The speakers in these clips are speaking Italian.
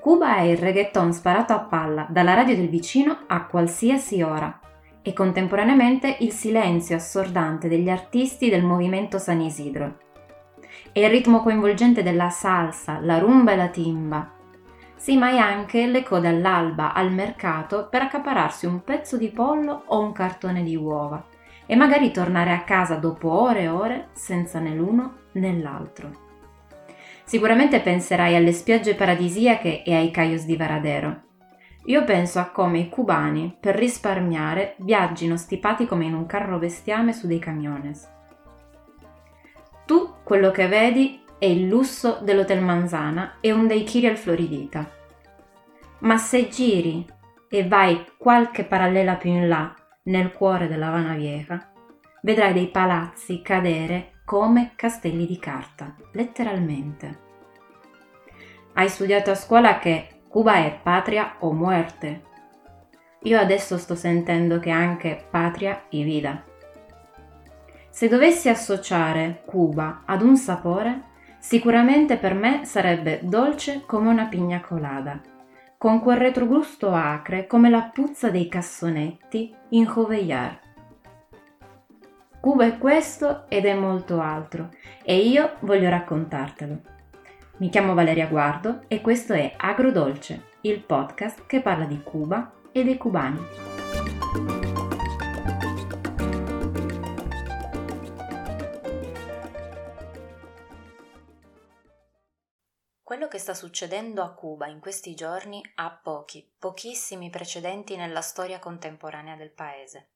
Cuba è il reggaeton sparato a palla dalla radio del vicino a qualsiasi ora e contemporaneamente il silenzio assordante degli artisti del movimento San Isidro. È il ritmo coinvolgente della salsa, la rumba e la timba. Sì, ma è anche le code all'alba al mercato per accapararsi un pezzo di pollo o un cartone di uova e magari tornare a casa dopo ore e ore senza né l'uno né l'altro. Sicuramente penserai alle spiagge paradisiache e ai cayos di Varadero. Io penso a come i cubani, per risparmiare, viaggino stipati come in un carro bestiame su dei camiones. Tu quello che vedi è il lusso dell'Hotel Manzana e un daiquiri al Floridita. Ma se giri e vai qualche parallela più in là, nel cuore della Havana Vieja, vedrai dei palazzi cadere come castelli di carta, letteralmente. Hai studiato a scuola che Cuba è patria o muerte. Io adesso sto sentendo che anche patria e vida. Se dovessi associare Cuba ad un sapore, sicuramente per me sarebbe dolce come una pigna colada, con quel retrogusto acre come la puzza dei cassonetti in Joveillar. Cuba è questo ed è molto altro e io voglio raccontartelo. Mi chiamo Valeria Guardo e questo è Agrodolce, il podcast che parla di Cuba e dei cubani. Quello che sta succedendo a Cuba in questi giorni ha pochi, pochissimi precedenti nella storia contemporanea del paese.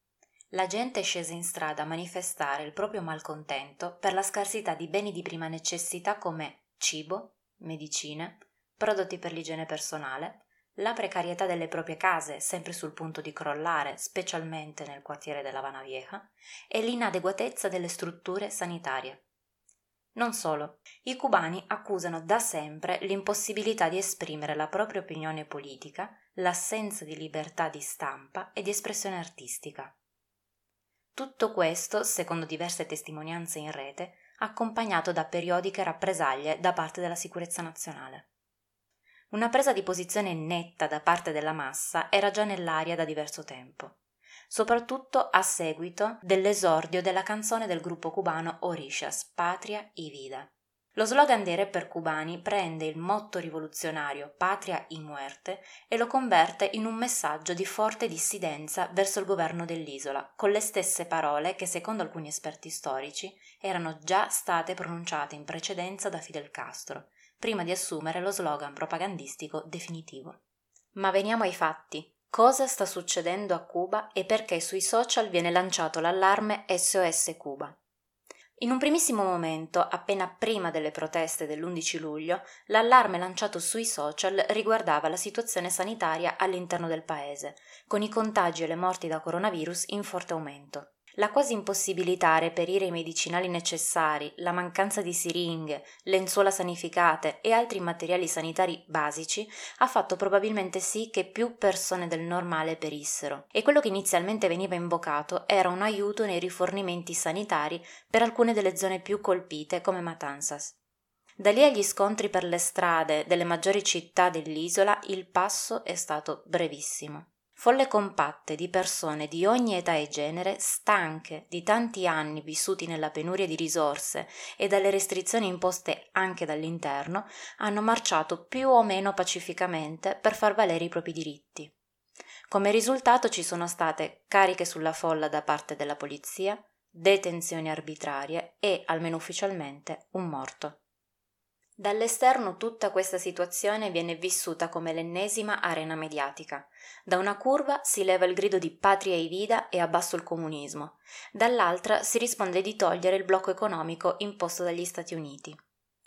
La gente è scesa in strada a manifestare il proprio malcontento per la scarsità di beni di prima necessità come cibo, medicine, prodotti per l'igiene personale, la precarietà delle proprie case, sempre sul punto di crollare, specialmente nel quartiere della Havana Vieja, e l'inadeguatezza delle strutture sanitarie. Non solo, i cubani accusano da sempre l'impossibilità di esprimere la propria opinione politica, l'assenza di libertà di stampa e di espressione artistica. Tutto questo, secondo diverse testimonianze in rete, accompagnato da periodiche rappresaglie da parte della sicurezza nazionale. Una presa di posizione netta da parte della massa era già nell'aria da diverso tempo soprattutto a seguito dell'esordio della canzone del gruppo cubano Orishas, Patria y Vida. Lo slogan dei rapper cubani prende il motto rivoluzionario Patria y Muerte e lo converte in un messaggio di forte dissidenza verso il governo dell'isola, con le stesse parole che, secondo alcuni esperti storici, erano già state pronunciate in precedenza da Fidel Castro, prima di assumere lo slogan propagandistico definitivo. Ma veniamo ai fatti. Cosa sta succedendo a Cuba e perché sui social viene lanciato l'allarme SOS Cuba? In un primissimo momento, appena prima delle proteste dell'11 luglio, l'allarme lanciato sui social riguardava la situazione sanitaria all'interno del paese, con i contagi e le morti da coronavirus in forte aumento. La quasi impossibilità a reperire i medicinali necessari, la mancanza di siringhe, lenzuola sanificate e altri materiali sanitari basici ha fatto probabilmente sì che più persone del normale perissero e quello che inizialmente veniva invocato era un aiuto nei rifornimenti sanitari per alcune delle zone più colpite come Matanzas. Da lì agli scontri per le strade delle maggiori città dell'isola il passo è stato brevissimo. Folle compatte di persone di ogni età e genere, stanche di tanti anni vissuti nella penuria di risorse e dalle restrizioni imposte anche dall'interno, hanno marciato più o meno pacificamente per far valere i propri diritti. Come risultato ci sono state cariche sulla folla da parte della polizia, detenzioni arbitrarie e, almeno ufficialmente, un morto. Dall'esterno tutta questa situazione viene vissuta come l'ennesima arena mediatica. Da una curva si leva il grido di patria e vida e abbasso il comunismo, dall'altra si risponde di togliere il blocco economico imposto dagli Stati Uniti.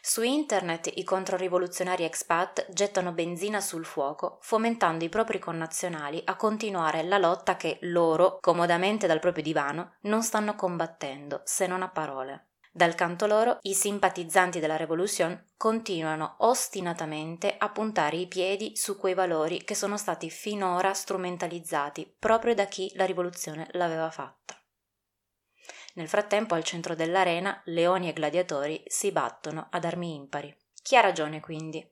Su internet i controrivoluzionari expat gettano benzina sul fuoco, fomentando i propri connazionali a continuare la lotta che loro, comodamente dal proprio divano, non stanno combattendo, se non a parole. Dal canto loro, i simpatizzanti della Revolution continuano ostinatamente a puntare i piedi su quei valori che sono stati finora strumentalizzati proprio da chi la rivoluzione l'aveva fatta. Nel frattempo, al centro dell'arena, leoni e gladiatori si battono ad armi impari. Chi ha ragione quindi?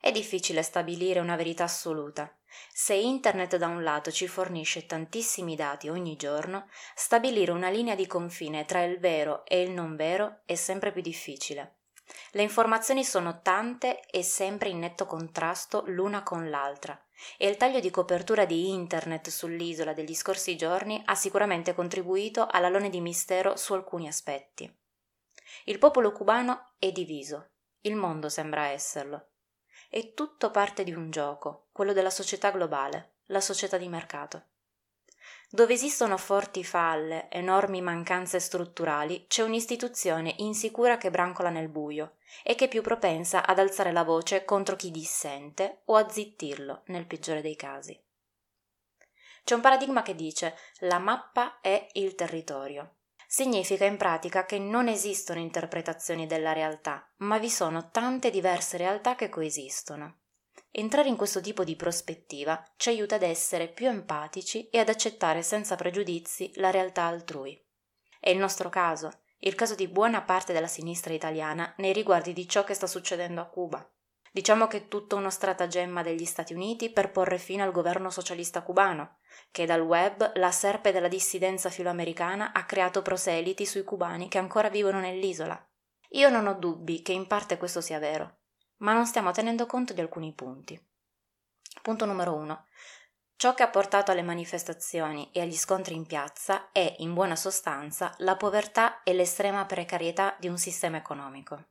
È difficile stabilire una verità assoluta. Se internet da un lato ci fornisce tantissimi dati ogni giorno, stabilire una linea di confine tra il vero e il non vero è sempre più difficile. Le informazioni sono tante e sempre in netto contrasto l'una con l'altra e il taglio di copertura di internet sull'isola degli scorsi giorni ha sicuramente contribuito all'alone di mistero su alcuni aspetti. Il popolo cubano è diviso, il mondo sembra esserlo. È tutto parte di un gioco, quello della società globale, la società di mercato. Dove esistono forti falle, enormi mancanze strutturali, c'è un'istituzione insicura che brancola nel buio e che è più propensa ad alzare la voce contro chi dissente o a zittirlo nel peggiore dei casi. C'è un paradigma che dice la mappa è il territorio. Significa in pratica che non esistono interpretazioni della realtà, ma vi sono tante diverse realtà che coesistono. Entrare in questo tipo di prospettiva ci aiuta ad essere più empatici e ad accettare senza pregiudizi la realtà altrui. È il nostro caso, il caso di buona parte della sinistra italiana nei riguardi di ciò che sta succedendo a Cuba. Diciamo che è tutto uno stratagemma degli Stati Uniti per porre fine al governo socialista cubano, che dal web la serpe della dissidenza filoamericana ha creato proseliti sui cubani che ancora vivono nell'isola. Io non ho dubbi che in parte questo sia vero, ma non stiamo tenendo conto di alcuni punti. Punto numero uno. Ciò che ha portato alle manifestazioni e agli scontri in piazza è, in buona sostanza, la povertà e l'estrema precarietà di un sistema economico.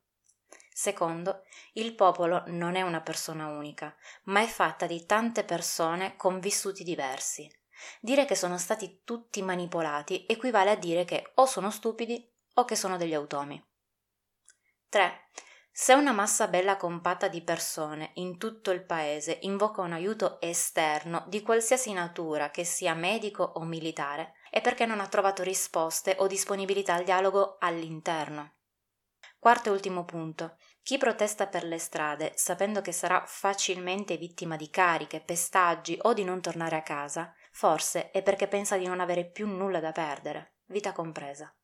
Secondo, il popolo non è una persona unica, ma è fatta di tante persone con vissuti diversi. Dire che sono stati tutti manipolati equivale a dire che o sono stupidi o che sono degli automi. 3. Se una massa bella compatta di persone in tutto il paese invoca un aiuto esterno di qualsiasi natura, che sia medico o militare, è perché non ha trovato risposte o disponibilità al dialogo all'interno. Quarto e ultimo punto. Chi protesta per le strade, sapendo che sarà facilmente vittima di cariche, pestaggi o di non tornare a casa, forse è perché pensa di non avere più nulla da perdere, vita compresa.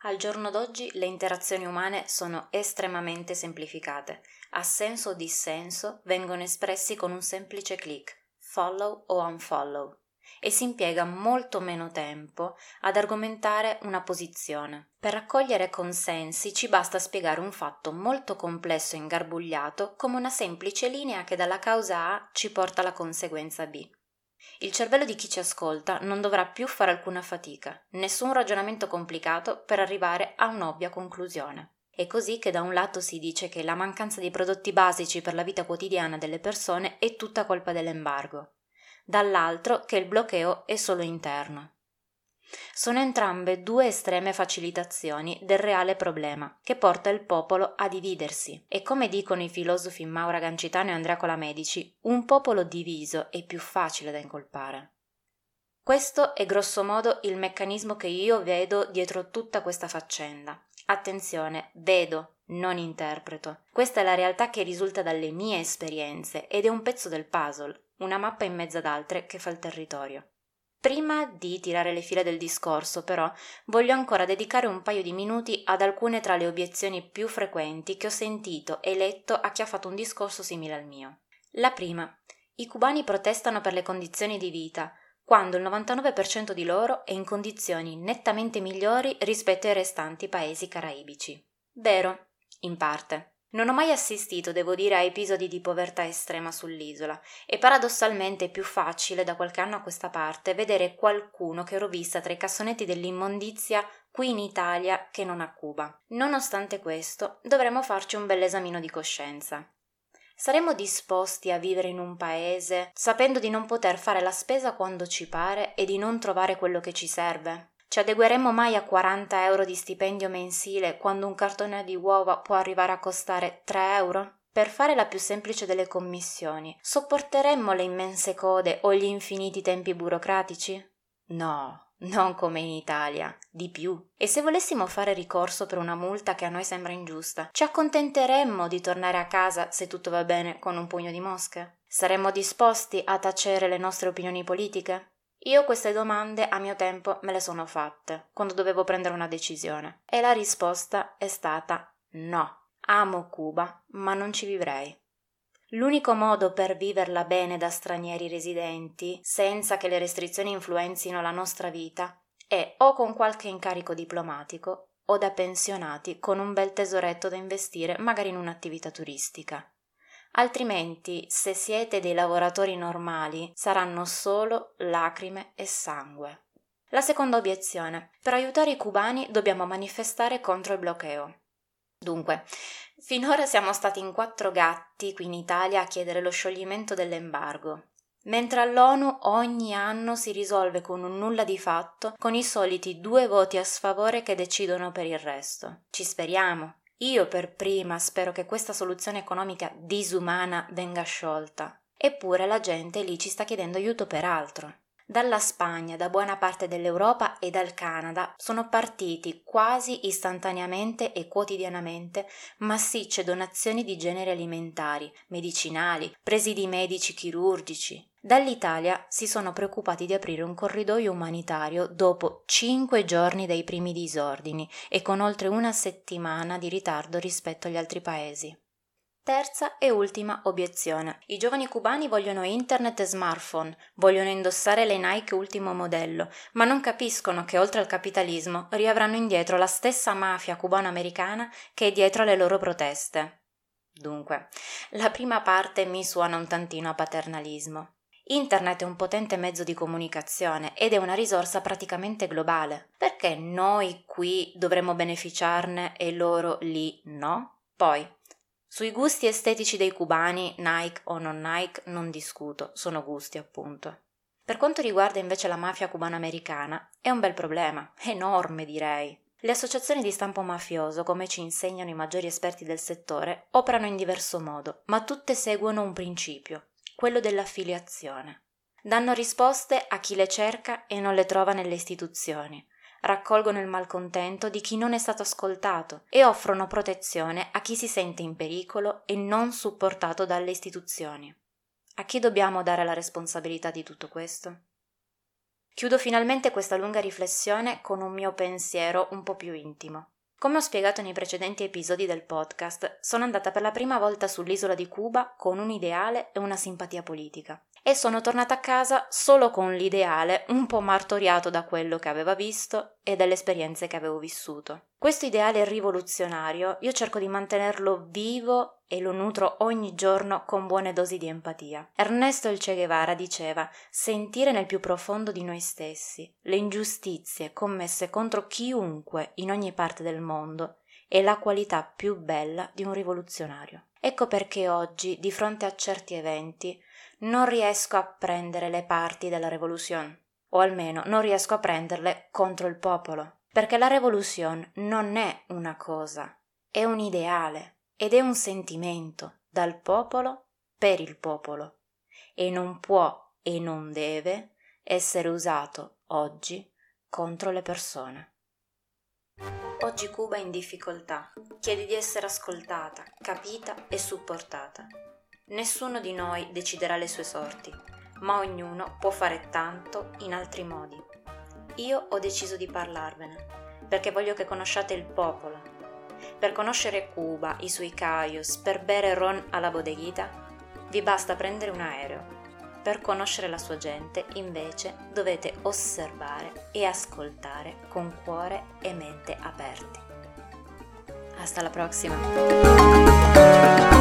Al giorno d'oggi le interazioni umane sono estremamente semplificate. Assenso o dissenso vengono espressi con un semplice click, follow o unfollow, e si impiega molto meno tempo ad argomentare una posizione. Per raccogliere consensi ci basta spiegare un fatto molto complesso e ingarbugliato come una semplice linea che dalla causa A ci porta alla conseguenza B. Il cervello di chi ci ascolta non dovrà più fare alcuna fatica, nessun ragionamento complicato per arrivare a un'ovvia conclusione. È così che da un lato si dice che la mancanza di prodotti basici per la vita quotidiana delle persone è tutta colpa dell'embargo, dall'altro che il bloqueo è solo interno. Sono entrambe due estreme facilitazioni del reale problema, che porta il popolo a dividersi. E come dicono i filosofi Maura Gancitano e Andrea Colamedici, un popolo diviso è più facile da incolpare. Questo è grossomodo il meccanismo che io vedo dietro tutta questa faccenda. Attenzione, vedo, non interpreto. Questa è la realtà che risulta dalle mie esperienze ed è un pezzo del puzzle, una mappa in mezzo ad altre che fa il territorio. Prima di tirare le fila del discorso, però, voglio ancora dedicare un paio di minuti ad alcune tra le obiezioni più frequenti che ho sentito e letto a chi ha fatto un discorso simile al mio. La prima. I cubani protestano per le condizioni di vita, quando il 99% di loro è in condizioni nettamente migliori rispetto ai restanti paesi caraibici. Vero, in parte. Non ho mai assistito, devo dire, a episodi di povertà estrema sull'isola e paradossalmente è più facile da qualche anno a questa parte vedere qualcuno che rovista tra i cassonetti dell'immondizia qui in Italia che non a Cuba. Nonostante questo, dovremmo farci un bel esamino di coscienza. Saremmo disposti a vivere in un paese sapendo di non poter fare la spesa quando ci pare e di non trovare quello che ci serve? Ci adegueremmo mai a 40 euro di stipendio mensile quando un cartone di uova può arrivare a costare 3 euro? Per fare la più semplice delle commissioni, sopporteremmo le immense code o gli infiniti tempi burocratici? No, non come in Italia, di più. E se volessimo fare ricorso per una multa che a noi sembra ingiusta, ci accontenteremmo di tornare a casa, se tutto va bene, con un pugno di mosche? Saremmo disposti a tacere le nostre opinioni politiche? Io queste domande a mio tempo me le sono fatte, quando dovevo prendere una decisione, e la risposta è stata no. Amo Cuba, ma non ci vivrei. L'unico modo per viverla bene da stranieri residenti, senza che le restrizioni influenzino la nostra vita, è o con qualche incarico diplomatico o da pensionati con un bel tesoretto da investire magari in un'attività turistica. Altrimenti, se siete dei lavoratori normali, saranno solo lacrime e sangue. La seconda obiezione. Per aiutare i cubani dobbiamo manifestare contro il bloqueo. Dunque, finora siamo stati in quattro gatti qui in Italia a chiedere lo scioglimento dell'embargo, mentre all'ONU ogni anno si risolve con un nulla di fatto, con i soliti due voti a sfavore che decidono per il resto. Ci speriamo. Io per prima spero che questa soluzione economica disumana venga sciolta. Eppure la gente lì ci sta chiedendo aiuto per altro. Dalla Spagna, da buona parte dell'Europa e dal Canada sono partiti quasi istantaneamente e quotidianamente massicce donazioni di generi alimentari, medicinali, presidi medici chirurgici. Dall'Italia si sono preoccupati di aprire un corridoio umanitario dopo cinque giorni dai primi disordini e con oltre una settimana di ritardo rispetto agli altri paesi. Terza e ultima obiezione. I giovani cubani vogliono internet e smartphone, vogliono indossare le Nike ultimo modello, ma non capiscono che oltre al capitalismo riavranno indietro la stessa mafia cubano-americana che è dietro alle loro proteste. Dunque, la prima parte mi suona un tantino a paternalismo. Internet è un potente mezzo di comunicazione ed è una risorsa praticamente globale. Perché noi qui dovremmo beneficiarne e loro lì no? Poi, sui gusti estetici dei cubani, Nike o non Nike, non discuto, sono gusti appunto. Per quanto riguarda invece la mafia cubano-americana, è un bel problema, enorme direi. Le associazioni di stampo mafioso, come ci insegnano i maggiori esperti del settore, operano in diverso modo, ma tutte seguono un principio, quello dell'affiliazione. Danno risposte a chi le cerca e non le trova nelle istituzioni, raccolgono il malcontento di chi non è stato ascoltato e offrono protezione a chi si sente in pericolo e non supportato dalle istituzioni. A chi dobbiamo dare la responsabilità di tutto questo? Chiudo finalmente questa lunga riflessione con un mio pensiero un po' più intimo. Come ho spiegato nei precedenti episodi del podcast, sono andata per la prima volta sull'isola di Cuba con un ideale e una simpatia politica e sono tornata a casa solo con l'ideale un po' martoriato da quello che aveva visto e dalle esperienze che avevo vissuto. Questo ideale rivoluzionario io cerco di mantenerlo vivo e lo nutro ogni giorno con buone dosi di empatia. Ernesto El Che Guevara diceva sentire nel più profondo di noi stessi le ingiustizie commesse contro chiunque in ogni parte del mondo è la qualità più bella di un rivoluzionario. Ecco perché oggi, di fronte a certi eventi, non riesco a prendere le parti della rivoluzione, o almeno non riesco a prenderle contro il popolo, perché la rivoluzione non è una cosa, è un ideale ed è un sentimento dal popolo per il popolo e non può e non deve essere usato oggi contro le persone. Oggi Cuba è in difficoltà, chiede di essere ascoltata, capita e supportata. Nessuno di noi deciderà le sue sorti, ma ognuno può fare tanto in altri modi. Io ho deciso di parlarvene, perché voglio che conosciate il popolo. Per conoscere Cuba, i suoi caios, per bere ron alla bodeghita, vi basta prendere un aereo. Per conoscere la sua gente, invece, dovete osservare e ascoltare con cuore e mente aperti. Hasta la prossima!